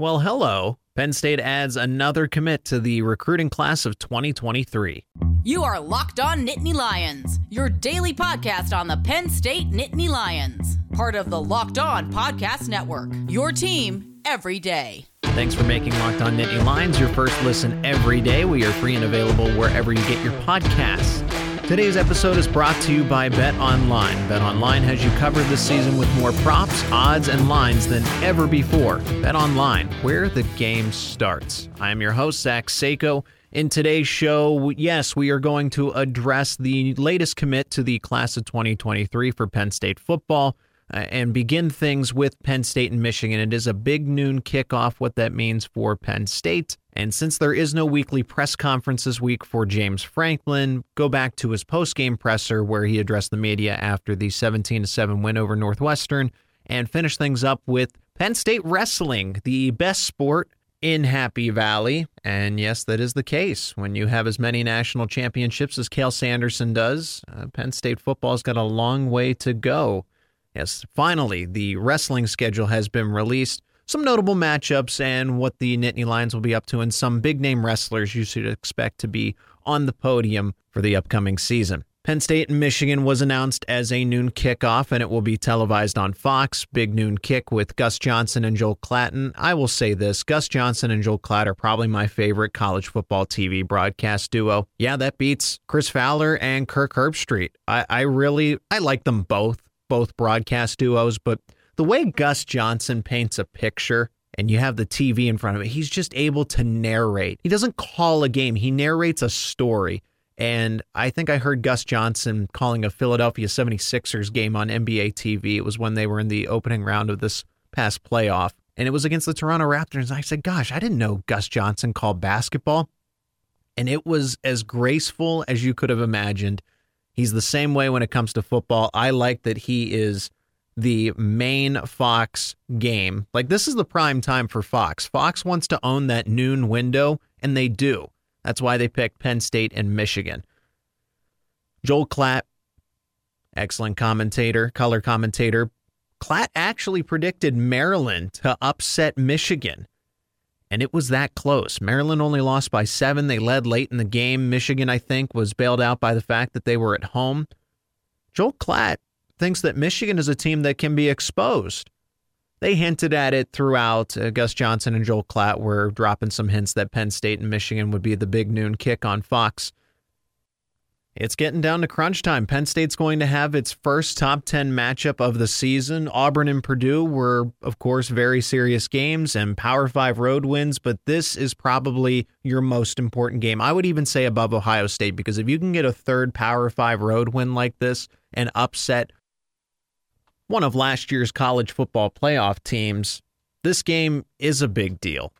Well, hello. Penn State adds another commit to the recruiting class of 2023. You are Locked On Nittany Lions, your daily podcast on the Penn State Nittany Lions, part of the Locked On Podcast Network. Your team every day. Thanks for making Locked On Nittany Lions your first listen every day. We are free and available wherever you get your podcasts. Today's episode is brought to you by Bet Online. Bet Online has you covered this season with more props, odds, and lines than ever before. Bet Online, where the game starts. I am your host, Zach Seiko. In today's show, yes, we are going to address the latest commit to the class of 2023 for Penn State football and begin things with Penn State and Michigan. It is a big noon kickoff, what that means for Penn State. And since there is no weekly press conference this week for James Franklin, go back to his post-game presser where he addressed the media after the 17 7 win over Northwestern and finish things up with Penn State wrestling, the best sport in Happy Valley. And yes, that is the case. When you have as many national championships as Cael Sanderson does, uh, Penn State football's got a long way to go. Yes, finally, the wrestling schedule has been released. Some notable matchups and what the Nittany Lions will be up to, and some big name wrestlers you should expect to be on the podium for the upcoming season. Penn State and Michigan was announced as a noon kickoff, and it will be televised on Fox. Big noon kick with Gus Johnson and Joel Klatten. I will say this Gus Johnson and Joel Klatt are probably my favorite college football TV broadcast duo. Yeah, that beats Chris Fowler and Kirk Herbstreit. I, I really I like them both both broadcast duos, but the way Gus Johnson paints a picture and you have the TV in front of it, he's just able to narrate. He doesn't call a game, he narrates a story. And I think I heard Gus Johnson calling a Philadelphia 76ers game on NBA TV. It was when they were in the opening round of this past playoff. And it was against the Toronto Raptors. And I said, Gosh, I didn't know Gus Johnson called basketball. And it was as graceful as you could have imagined. He's the same way when it comes to football. I like that he is the main Fox game. Like, this is the prime time for Fox. Fox wants to own that noon window, and they do. That's why they picked Penn State and Michigan. Joel Klatt, excellent commentator, color commentator. Klatt actually predicted Maryland to upset Michigan and it was that close. Maryland only lost by seven. They led late in the game. Michigan, I think, was bailed out by the fact that they were at home. Joel Klatt thinks that Michigan is a team that can be exposed. They hinted at it throughout. Uh, Gus Johnson and Joel Klatt were dropping some hints that Penn State and Michigan would be the big noon kick on Fox. It's getting down to crunch time. Penn State's going to have its first top 10 matchup of the season. Auburn and Purdue were, of course, very serious games and Power 5 road wins, but this is probably your most important game. I would even say above Ohio State because if you can get a third Power 5 road win like this and upset one of last year's college football playoff teams, this game is a big deal.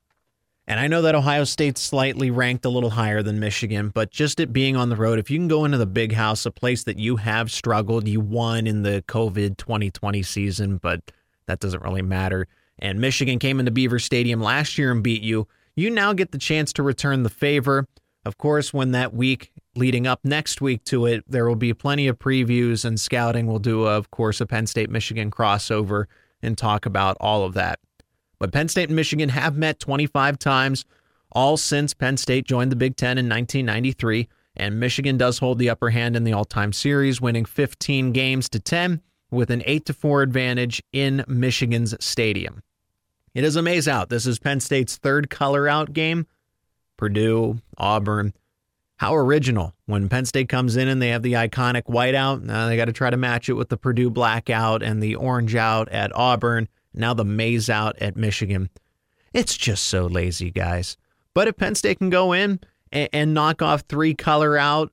And I know that Ohio State's slightly ranked a little higher than Michigan, but just it being on the road, if you can go into the big house, a place that you have struggled, you won in the COVID 2020 season, but that doesn't really matter. And Michigan came into Beaver Stadium last year and beat you. You now get the chance to return the favor. Of course, when that week leading up next week to it, there will be plenty of previews and scouting. We'll do, of course, a Penn State Michigan crossover and talk about all of that. But Penn State and Michigan have met 25 times, all since Penn State joined the Big Ten in 1993. And Michigan does hold the upper hand in the all time series, winning 15 games to 10 with an 8 to 4 advantage in Michigan's stadium. It is a maize out. This is Penn State's third color out game. Purdue, Auburn. How original. When Penn State comes in and they have the iconic whiteout, now they got to try to match it with the Purdue blackout and the orange out at Auburn now the maize out at Michigan. It's just so lazy, guys. But if Penn State can go in and, and knock off three color out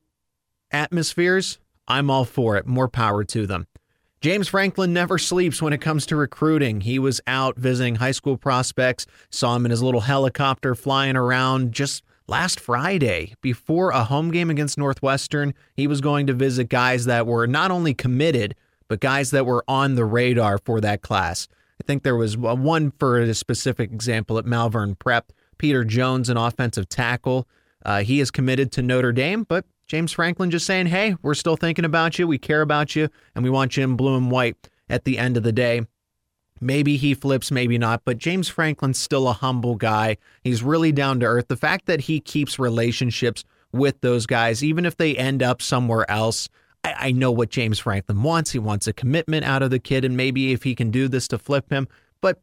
atmospheres, I'm all for it. More power to them. James Franklin never sleeps when it comes to recruiting. He was out visiting high school prospects, saw him in his little helicopter flying around just last Friday before a home game against Northwestern. He was going to visit guys that were not only committed, but guys that were on the radar for that class. I think there was one for a specific example at Malvern Prep. Peter Jones, an offensive tackle. Uh, he is committed to Notre Dame, but James Franklin just saying, hey, we're still thinking about you. We care about you, and we want you in blue and white at the end of the day. Maybe he flips, maybe not, but James Franklin's still a humble guy. He's really down to earth. The fact that he keeps relationships with those guys, even if they end up somewhere else, I, I know what James Franklin wants. He wants a commitment out of the kid, and maybe if he can do this to flip him, but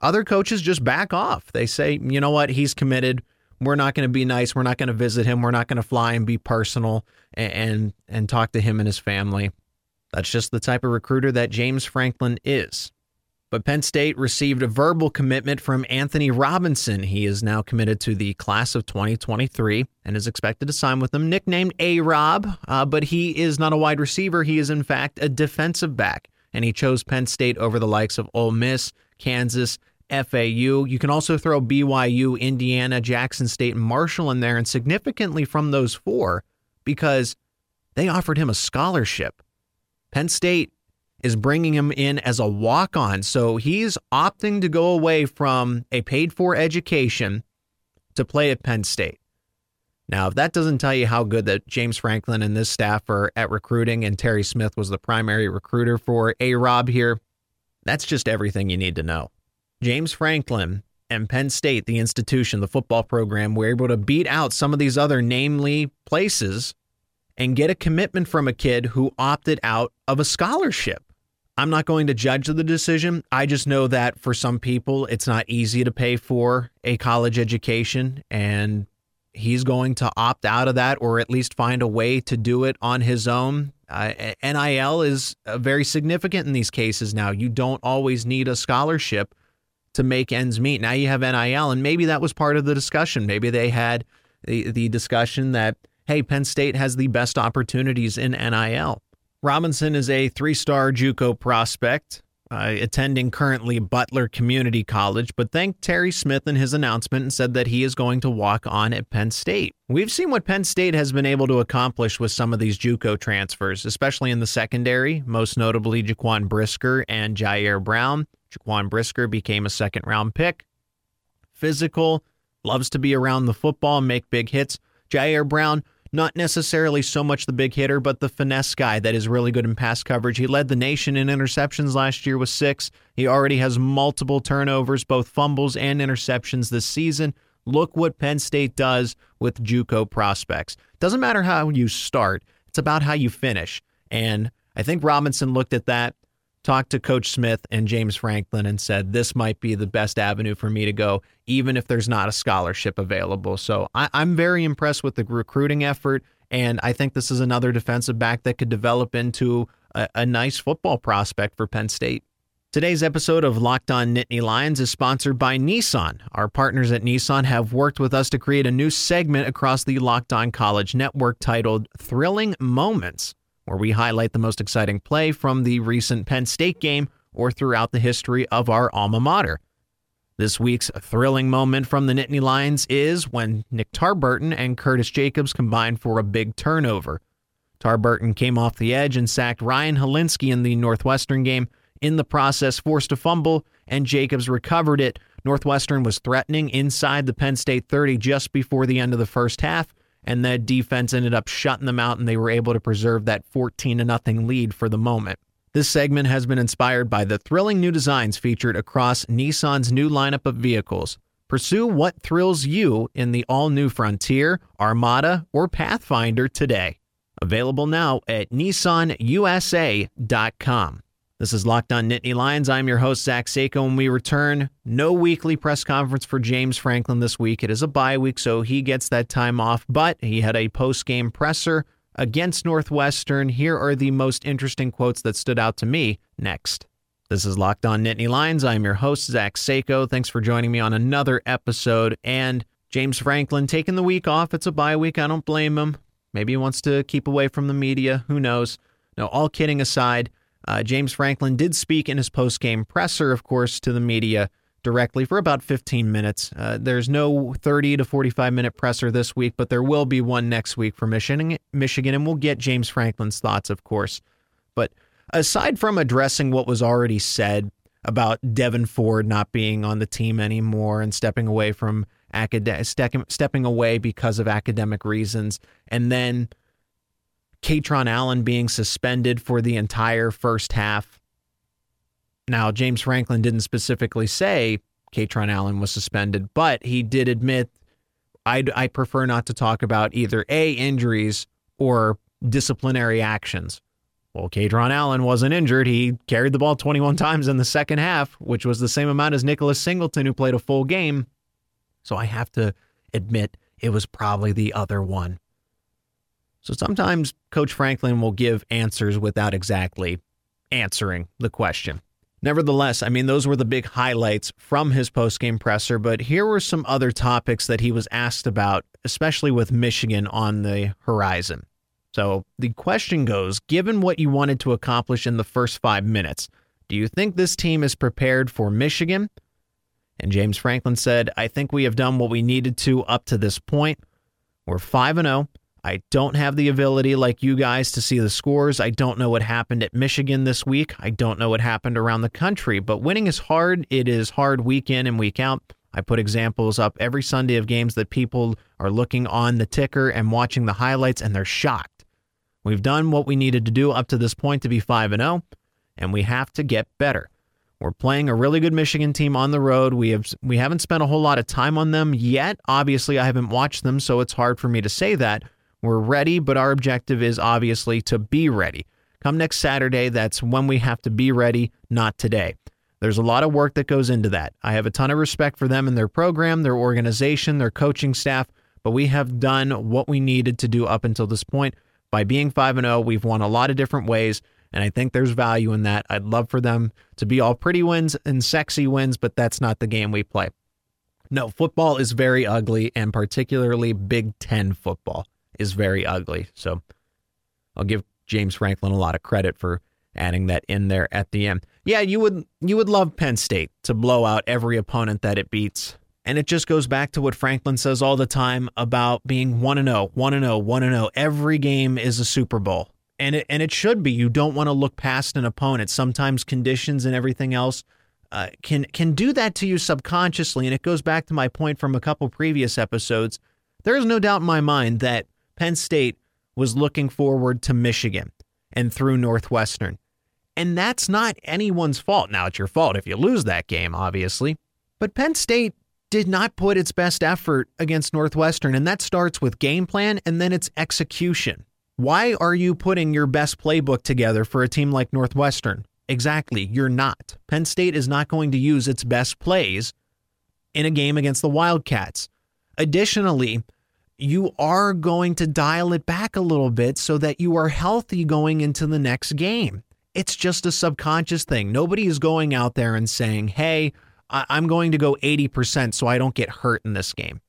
other coaches just back off. They say, you know what, he's committed. We're not going to be nice. We're not going to visit him. We're not going to fly and be personal and, and and talk to him and his family. That's just the type of recruiter that James Franklin is. But Penn State received a verbal commitment from Anthony Robinson. He is now committed to the class of 2023 and is expected to sign with them, nicknamed A Rob. Uh, but he is not a wide receiver. He is, in fact, a defensive back. And he chose Penn State over the likes of Ole Miss, Kansas, FAU. You can also throw BYU, Indiana, Jackson State, and Marshall in there, and significantly from those four because they offered him a scholarship. Penn State is bringing him in as a walk on. So he's opting to go away from a paid for education to play at Penn State. Now, if that doesn't tell you how good that James Franklin and this staff are at recruiting, and Terry Smith was the primary recruiter for A Rob here, that's just everything you need to know. James Franklin and Penn State, the institution, the football program, were able to beat out some of these other namely places and get a commitment from a kid who opted out of a scholarship. I'm not going to judge the decision. I just know that for some people, it's not easy to pay for a college education, and he's going to opt out of that or at least find a way to do it on his own. Uh, NIL is uh, very significant in these cases now. You don't always need a scholarship to make ends meet. Now you have NIL, and maybe that was part of the discussion. Maybe they had the, the discussion that hey, Penn State has the best opportunities in NIL. Robinson is a three star Juco prospect. Uh, attending currently Butler Community College, but thanked Terry Smith in his announcement and said that he is going to walk on at Penn State. We've seen what Penn State has been able to accomplish with some of these JUCO transfers, especially in the secondary, most notably Jaquan Brisker and Ji'Ayir Brown. Jaquan Brisker became a second round pick. Physical, loves to be around the football make big hits. Ji'Ayir Brown, not necessarily so much the big hitter, but the finesse guy that is really good in pass coverage. He led the nation in interceptions last year with six. He already has multiple turnovers, both fumbles and interceptions this season. Look what Penn State does with JUCO prospects. Doesn't matter how you start; it's about how you finish. And I think Robinson looked at that talked to Coach Smith and James Franklin and said, This might be the best avenue for me to go, even if there's not a scholarship available. So I, am very impressed with the recruiting effort. And I think this is another defensive back that could develop into a, a nice football prospect for Penn State. Today's episode of Locked On Nittany Lions is sponsored by Nissan. Our partners at Nissan have worked with us to create a new segment across the Locked On College network titled Thrilling Moments where we highlight the most exciting play from the recent Penn State game or throughout the history of our alma mater. This week's thrilling moment from the Nittany Lions is when Nick Tarburton and Curtis Jacobs combined for a big turnover. Tarburton came off the edge and sacked Ryan Hilinski in the Northwestern game. In the process, forced a fumble, and Jacobs recovered it. Northwestern was threatening inside the Penn State 30 just before the end of the first half, and that defense ended up shutting them out and they were able to preserve that 14 to nothing lead for the moment. This segment has been inspired by the thrilling new designs featured across Nissan's new lineup of vehicles. Pursue what thrills you in the all new Frontier, Armada, or Pathfinder today. Available now at nissanusa.com. This is Locked On Nittany Lions. I'm your host, Zach Seiko, and we return. No weekly press conference for James Franklin this week. It is a bye week, so he gets that time off, but he had a post game presser against Northwestern. Here are the most interesting quotes that stood out to me next. This is Locked On Nittany Lions. I'm your host, Zach Seiko. Thanks for joining me on another episode. And James Franklin taking the week off. It's a bye week. I don't blame him. Maybe he wants to keep away from the media. Who knows? No, all kidding aside, uh, James Franklin did speak in his post game presser, of course, to the media directly for about 15 minutes. Uh, there's no 30 to 45 minute presser this week, but there will be one next week for Michigan, Michigan, and we'll get James Franklin's thoughts, of course. But aside from addressing what was already said about Devyn Ford not being on the team anymore and stepping away from acad- stepping away because of academic reasons, and then Kaytron Allen being suspended for the entire first half. Now, James Franklin didn't specifically say Kaytron Allen was suspended, but he did admit I'd, I prefer not to talk about either A, injuries or disciplinary actions. Well, Kaytron Allen wasn't injured. He carried the ball 21 times in the second half, which was the same amount as Nicholas Singleton, who played a full game. So I have to admit it was probably the other one. So sometimes Coach Franklin will give answers without exactly answering the question. Nevertheless, I mean, those were the big highlights from his postgame presser, but here were some other topics that he was asked about, especially with Michigan on the horizon. So the question goes given what you wanted to accomplish in the first five minutes, do you think this team is prepared for Michigan? And James Franklin said, I think we have done what we needed to up to this point. We're 5 0. I don't have the ability like you guys to see the scores. I don't know what happened at Michigan this week. I don't know what happened around the country, but winning is hard. It is hard week in and week out. I put examples up every Sunday of games that people are looking on the ticker and watching the highlights and they're shocked. We've done what we needed to do up to this point to be 5 and 0, and we have to get better. We're playing a really good Michigan team on the road. We have we haven't spent a whole lot of time on them yet. Obviously, I haven't watched them, so it's hard for me to say that. We're ready, but our objective is obviously to be ready. Come next Saturday, that's when we have to be ready, not today. There's a lot of work that goes into that. I have a ton of respect for them and their program, their organization, their coaching staff, but we have done what we needed to do up until this point. By being 5 and 0, we've won a lot of different ways, and I think there's value in that. I'd love for them to be all pretty wins and sexy wins, but that's not the game we play. No, football is very ugly, and particularly Big Ten football is very ugly. So I'll give James Franklin a lot of credit for adding that in there at the end. Yeah, you would you would love Penn State to blow out every opponent that it beats. And it just goes back to what Franklin says all the time about being 1 and 0, 1 and 0, 1 and 0. Every game is a Super Bowl. And it and it should be. You don't want to look past an opponent. Sometimes conditions and everything else uh, can can do that to you subconsciously. And it goes back to my point from a couple previous episodes. There is no doubt in my mind that Penn State was looking forward to Michigan and through Northwestern. And that's not anyone's fault. Now, it's your fault if you lose that game, obviously. But Penn State did not put its best effort against Northwestern, and that starts with game plan and then it's execution. Why are you putting your best playbook together for a team like Northwestern? Exactly, you're not. Penn State is not going to use its best plays in a game against the Wildcats. Additionally, you are going to dial it back a little bit so that you are healthy going into the next game. It's just a subconscious thing. Nobody is going out there and saying, hey, I'm going to go 80% so I don't get hurt in this game.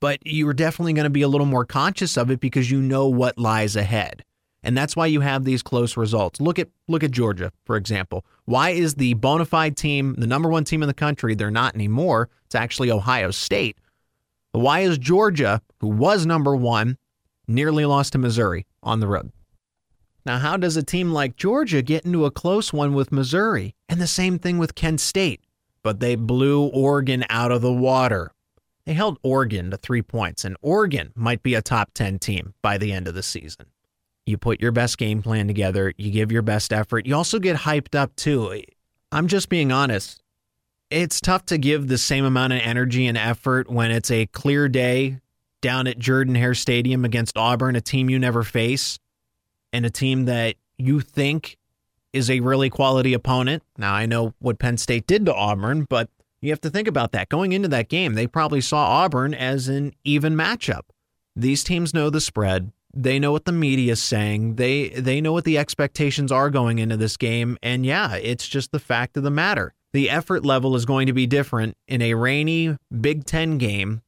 But you're definitely going to be a little more conscious of it because you know what lies ahead. And that's why you have these close results. Look at look at Georgia, for example. Why is the bona fide team, the number one team in the country, they're not anymore. It's actually Ohio State. Why is Georgia, who was number one, nearly lost to Missouri on the road? Now, how does a team like Georgia get into a close one with Missouri? And the same thing with Kent State. But they blew Oregon out of the water. They held Oregon to three points, and Oregon might be a top 10 team by the end of the season. You put your best game plan together, you give your best effort. You also get hyped up, too. I'm just being honest it's tough to give the same amount of energy and effort when it's a clear day down at Jordan Hare Stadium against Auburn, a team you never face, and a team that you think is a really quality opponent. Now, I know what Penn State did to Auburn, but you have to think about that. Going into that game, they probably saw Auburn as an even matchup. These teams know the spread. They know what the media is saying. They they know what the expectations are going into this game. And yeah, it's just the fact of the matter the effort level is going to be different in a rainy Big Ten game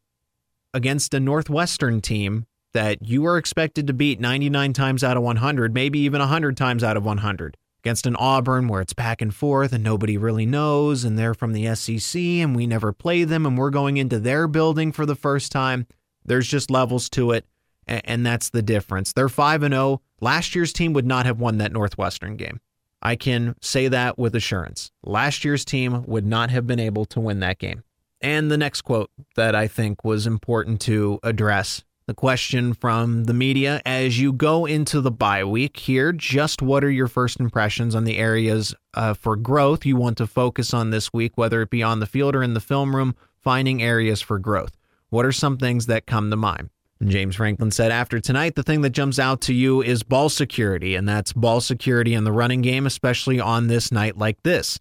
against a Northwestern team that you are expected to beat 99 times out of 100, maybe even 100 times out of 100. Against an Auburn where it's back and forth and nobody really knows, and they're from the SEC and we never play them and we're going into their building for the first time. There's just levels to it, and that's the difference. They're 5 and 0. Last year's team would not have won that Northwestern game. I can say that with assurance. Last year's team would not have been able to win that game. And the next quote that I think was important to address The question from the media as you go into the bye week here, just what are your first impressions on the areas uh, for growth you want to focus on this week, whether it be on the field or in the film room, finding areas for growth? What are some things that come to mind? James Franklin said after tonight, the thing that jumps out to you is ball security, and that's ball security in the running game, especially on this night like this.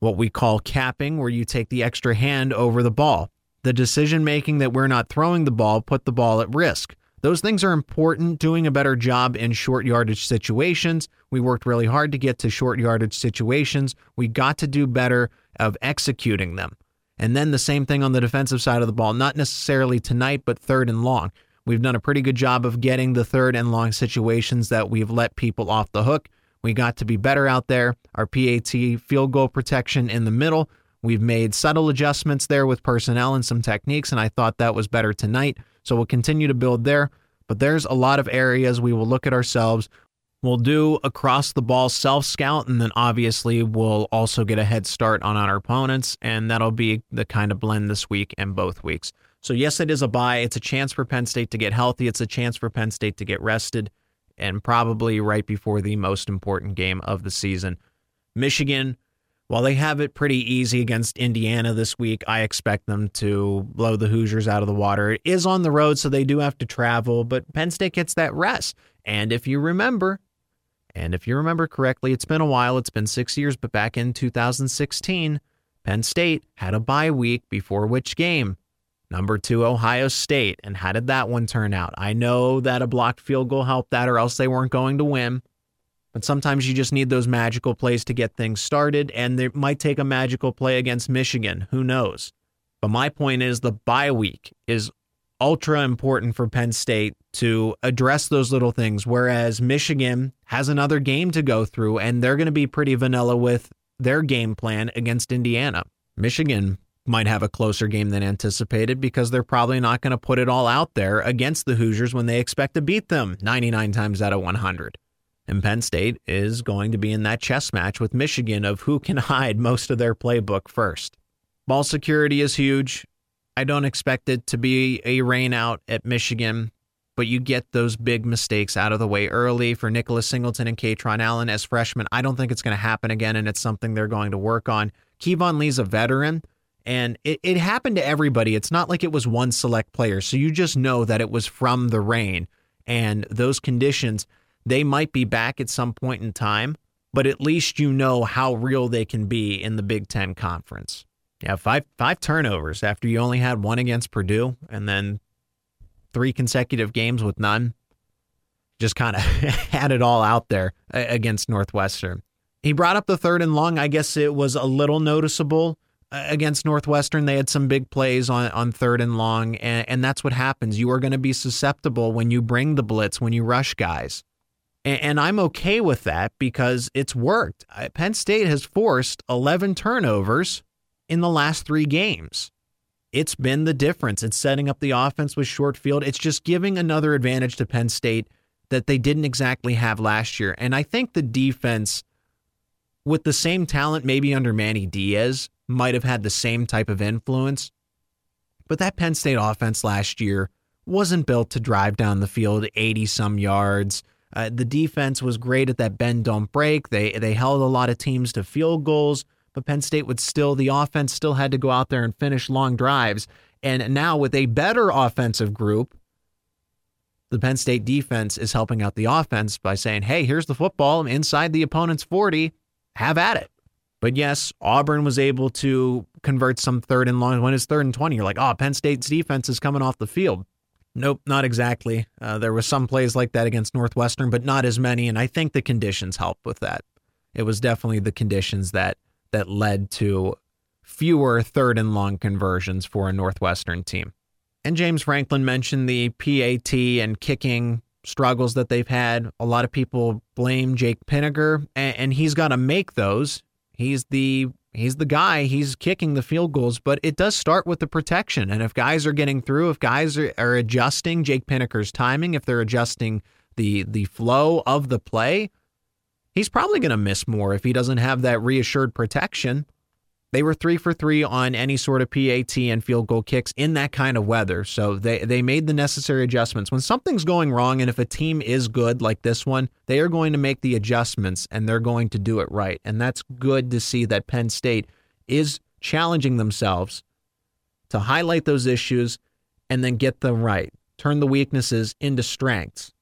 What we call capping, where you take the extra hand over the ball. The decision making that we're not throwing the ball put the ball at risk. Those things are important, doing a better job in short yardage situations. We worked really hard to get to short yardage situations. We got to do better of executing them. And then the same thing on the defensive side of the ball, not necessarily tonight, but third and long. We've done a pretty good job of getting the third and long situations that we've let people off the hook. We got to be better out there. Our PAT field goal protection in the middle. We've made subtle adjustments there with personnel and some techniques, and I thought that was better tonight. So we'll continue to build there. But there's a lot of areas we will look at ourselves. We'll do across the ball self scout, and then obviously we'll also get a head start on our opponents, and that'll be the kind of blend this week and both weeks. So, yes, it is a bye. It's a chance for Penn State to get healthy, it's a chance for Penn State to get rested, and probably right before the most important game of the season. Michigan, while they have it pretty easy against Indiana this week, I expect them to blow the Hoosiers out of the water. It is on the road, so they do have to travel, but Penn State gets that rest. And if you remember, and if you remember correctly, it's been a while, it's been six years, but back in 2016, Penn State had a bye week before which game? Number two, Ohio State. And how did that one turn out? I know that a blocked field goal helped that, or else they weren't going to win. But sometimes you just need those magical plays to get things started, and it might take a magical play against Michigan. Who knows? But my point is the bye week is ultra important for Penn State to address those little things. Whereas Michigan has another game to go through, and they're going to be pretty vanilla with their game plan against Indiana. Michigan might have a closer game than anticipated because they're probably not going to put it all out there against the Hoosiers when they expect to beat them 99 times out of 100. And Penn State is going to be in that chess match with Michigan of who can hide most of their playbook first. Ball security is huge. I don't expect it to be a rain out at Michigan, but you get those big mistakes out of the way early for Nicholas Singleton and Kaytron Allen as freshmen. I don't think it's going to happen again, and it's something they're going to work on. Keyvone Lee's a veteran, and it, it happened to everybody. It's not like it was one select player. So you just know that it was from the rain and those conditions. They might be back at some point in time, but at least you know how real they can be in the Big Ten Conference. Yeah, five five turnovers after you only had one against Purdue, and then three consecutive games with none. Just kind of had it all out there against Northwestern. He brought up the third and long. I guess it was a little noticeable uh, against Northwestern. They had some big plays on, on third and long, and, and that's what happens. You are going to be susceptible when you bring the blitz, when you rush guys. And, and I'm okay with that because it's worked. Penn State has forced 11 turnovers in the last three games. It's been the difference. It's setting up the offense with short field. It's just giving another advantage to Penn State that they didn't exactly have last year. And I think the defense, with the same talent, maybe under Manny Diaz, might have had the same type of influence. But that Penn State offense last year wasn't built to drive down the field 80 some yards. Uh, the defense was great at that bend don't break. They they held a lot of teams to field goals but Penn State would still, the offense still had to go out there and finish long drives. And now with a better offensive group, the Penn State defense is helping out the offense by saying, hey, here's the football inside the opponent's 40, have at it. But yes, Auburn was able to convert some third and long. When it's third and 20, you're like, oh, Penn State's defense is coming off the field. Nope, not exactly. Uh, there were some plays like that against Northwestern, but not as many. And I think the conditions helped with that. It was definitely the conditions that that led to fewer third and long conversions for a Northwestern team. And James Franklin mentioned the PAT and kicking struggles that they've had. A lot of people blame Jake Pinegar, and, he's got to make those. He's the he's the guy. He's kicking the field goals, but it does start with the protection. And if guys are getting through, if guys are, are adjusting Jake Pinegar's timing, if they're adjusting the the flow of the play, he's probably going to miss more if he doesn't have that reassured protection. they were three for three on any sort of PAT and field goal kicks in that kind of weather. So they, they made the necessary adjustments. When something's going wrong, and if a team is good like this one, they are going to make the adjustments and they're going to do it right. And that's good to see that Penn State is challenging themselves to highlight those issues and then get them right. Turn the weaknesses into strengths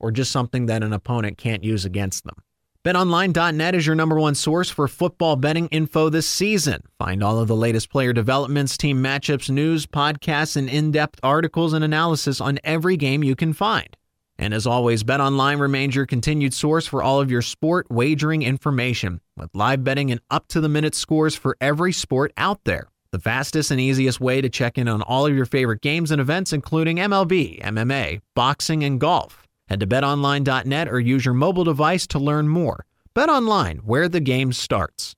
or just something that an opponent can't use against them. BetOnline.net is your number one source for football betting info this season. Find all of the latest player developments, team matchups, news, podcasts, and in depth articles and analysis on every game you can find. And as always, BetOnline remains your continued source for all of your sport wagering information, with live betting and up to the minute scores for every sport out there. The fastest and easiest way to check in on all of your favorite games and events, including MLB, MMA, boxing, and golf. Head to betonline.net or use your mobile device to learn more. BetOnline, where the game starts.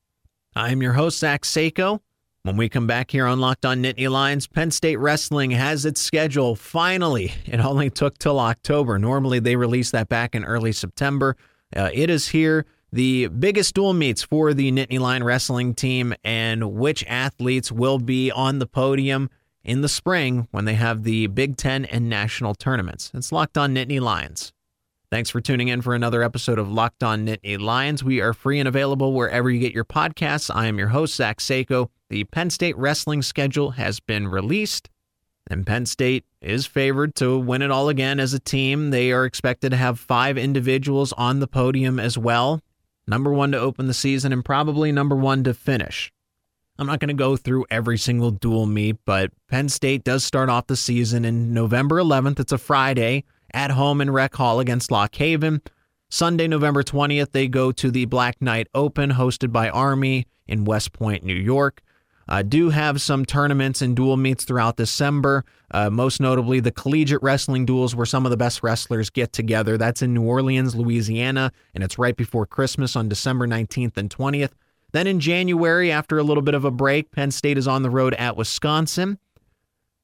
I'm your host, Zach Seiko. When we come back here on Locked On Nittany Lions, Penn State Wrestling has its schedule finally. It only took till October. Normally, they release that back in early September. Uh, it is here. The biggest dual meets for the Nittany Lion wrestling team and which athletes will be on the podium in the spring when they have the Big Ten and national tournaments. It's Locked On Nittany Lions. Thanks for tuning in for another episode of Locked On Nittany Lions. We are free and available wherever you get your podcasts. I am your host, Zach Seiko. The Penn State wrestling schedule has been released, and Penn State is favored to win it all again as a team. They are expected to have five individuals on the podium as well. Number one to open the season, and probably number one to finish. I'm not going to go through every single dual meet, but Penn State does start off the season in November 11th. It's a Friday at home in Rec Hall against Lock Haven. Sunday, November 20th, they go to the Black Knight Open hosted by Army in West Point, New York. Uh, do have some tournaments and dual meets throughout December. Uh, most notably, the collegiate wrestling duels, where some of the best wrestlers get together. That's in New Orleans, Louisiana, and it's right before Christmas on December 19th and 20th. Then in January, after a little bit of a break, Penn State is on the road at Wisconsin.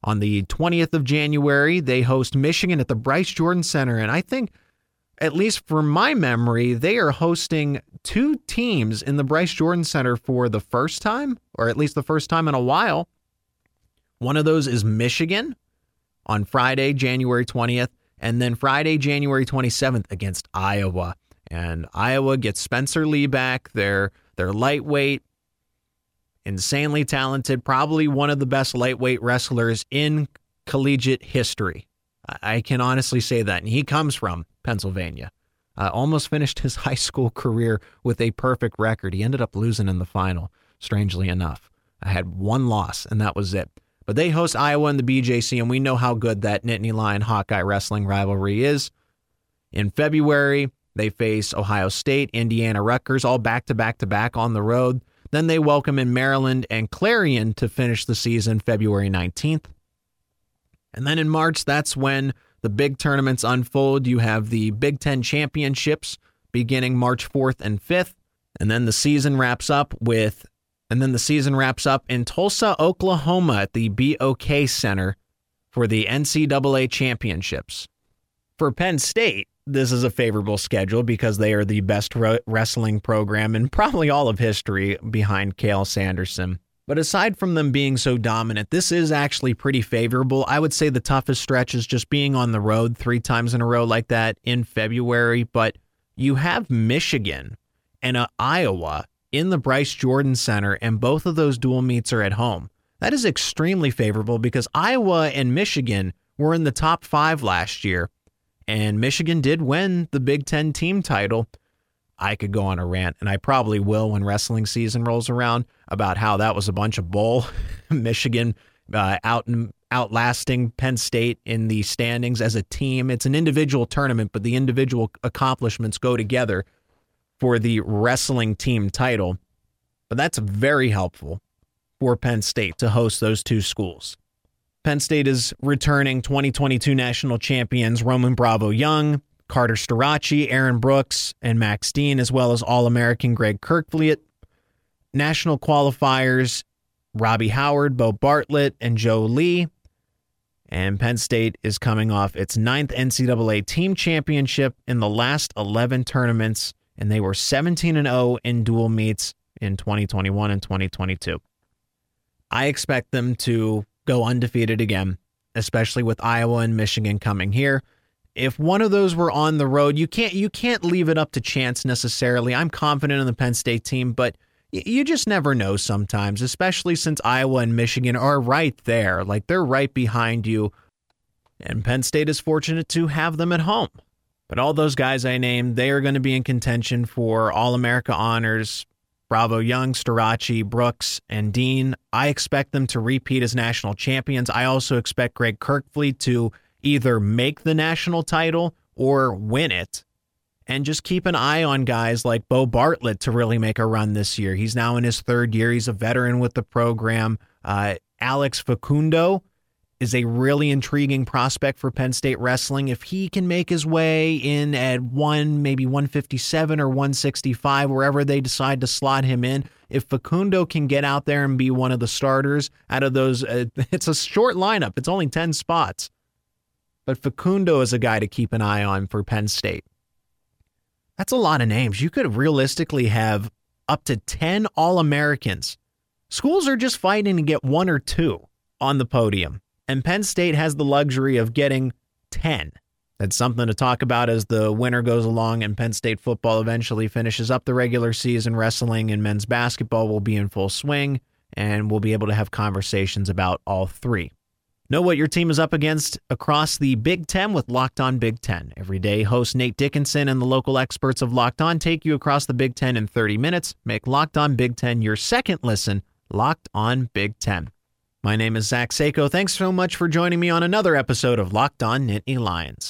On the 20th of January, they host Michigan at the Bryce Jordan Center. And I think, at least for my memory, they are hosting two teams in the Bryce Jordan Center for the first time, or at least the first time in a while. One of those is Michigan on Friday, January 20th, and then Friday, January 27th against Iowa. And Iowa gets Spencer Lee back. They're they're lightweight, insanely talented, probably one of the best lightweight wrestlers in collegiate history. I can honestly say that. And he comes from Pennsylvania. Uh, almost finished his high school career with a perfect record. He ended up losing in the final, strangely enough. I had one loss, and that was it. But they host Iowa in the BJC, and we know how good that Nittany Lion Hawkeye wrestling rivalry is. In February, they face Ohio State, Indiana, Rutgers, all back to back to back on the road. Then they welcome in Maryland and Clarion to finish the season February 19th. And then in March, that's when the big tournaments unfold. You have the Big Ten Championships beginning March 4th and 5th. And then the season wraps up with, and then the season wraps up in Tulsa, Oklahoma at the BOK Center for the NCAA Championships. For Penn State, this is a favorable schedule because they are the best wrestling program in probably all of history behind Cael Sanderson. But aside from them being so dominant, this is actually pretty favorable. I would say the toughest stretch is just being on the road three times in a row like that in February. But you have Michigan and uh, Iowa in the Bryce Jordan Center, and both of those dual meets are at home. That is extremely favorable because Iowa and Michigan were in the top five last year and Michigan did win the Big Ten team title. I could go on a rant, and I probably will when wrestling season rolls around about how that was a bunch of bull. Michigan uh, out outlasting Penn State in the standings as a team. It's an individual tournament, but the individual accomplishments go together for the wrestling team title. But that's very helpful for Penn State to host those two schools. Penn State is returning 2022 national champions Roman Bravo Young, Carter Starocci, Aaron Brooks, and Max Dean, as well as All American Greg Kerkvliet. National qualifiers Robbie Howard, Bo Bartlett, and Joe Lee. And Penn State is coming off its ninth NCAA team championship in the last 11 tournaments, and they were 17 and 0 in dual meets in 2021 and 2022. I expect them to go undefeated again, especially with Iowa and Michigan coming here. If one of those were on the road, you can't you can't leave it up to chance necessarily. I'm confident in the Penn State team, but you just never know sometimes, especially since Iowa and Michigan are right there. Like they're right behind you. And Penn State is fortunate to have them at home. But all those guys I named, they are going to be in contention for All America honors. Bravo Young, Starocci, Brooks, and Dean. I expect them to repeat as national champions. I also expect Greg Kerkvliet to either make the national title or win it. And just keep an eye on guys like Bo Bartlett to really make a run this year. He's now in his third year. He's a veteran with the program. Uh, Alex Facundo, is a really intriguing prospect for Penn State wrestling. If he can make his way in at one, maybe 157 or 165, wherever they decide to slot him in, if Facundo can get out there and be one of the starters out of those, uh, it's a short lineup. It's only 10 spots. But Facundo is a guy to keep an eye on for Penn State. That's a lot of names. You could realistically have up to 10 All Americans. Schools are just fighting to get one or two on the podium and Penn State has the luxury of getting 10. That's something to talk about as the winter goes along and Penn State football eventually finishes up the regular season. Wrestling and men's basketball will be in full swing, and we'll be able to have conversations about all three. Know what your team is up against across the Big Ten with Locked On Big Ten. Every day, host Nate Dickinson and the local experts of Locked On take you across the Big Ten in 30 minutes. Make Locked On Big Ten your second listen. Locked On Big Ten. My name is Zach Seyko. Thanks so much for joining me on another episode of Locked On Nittany Lions.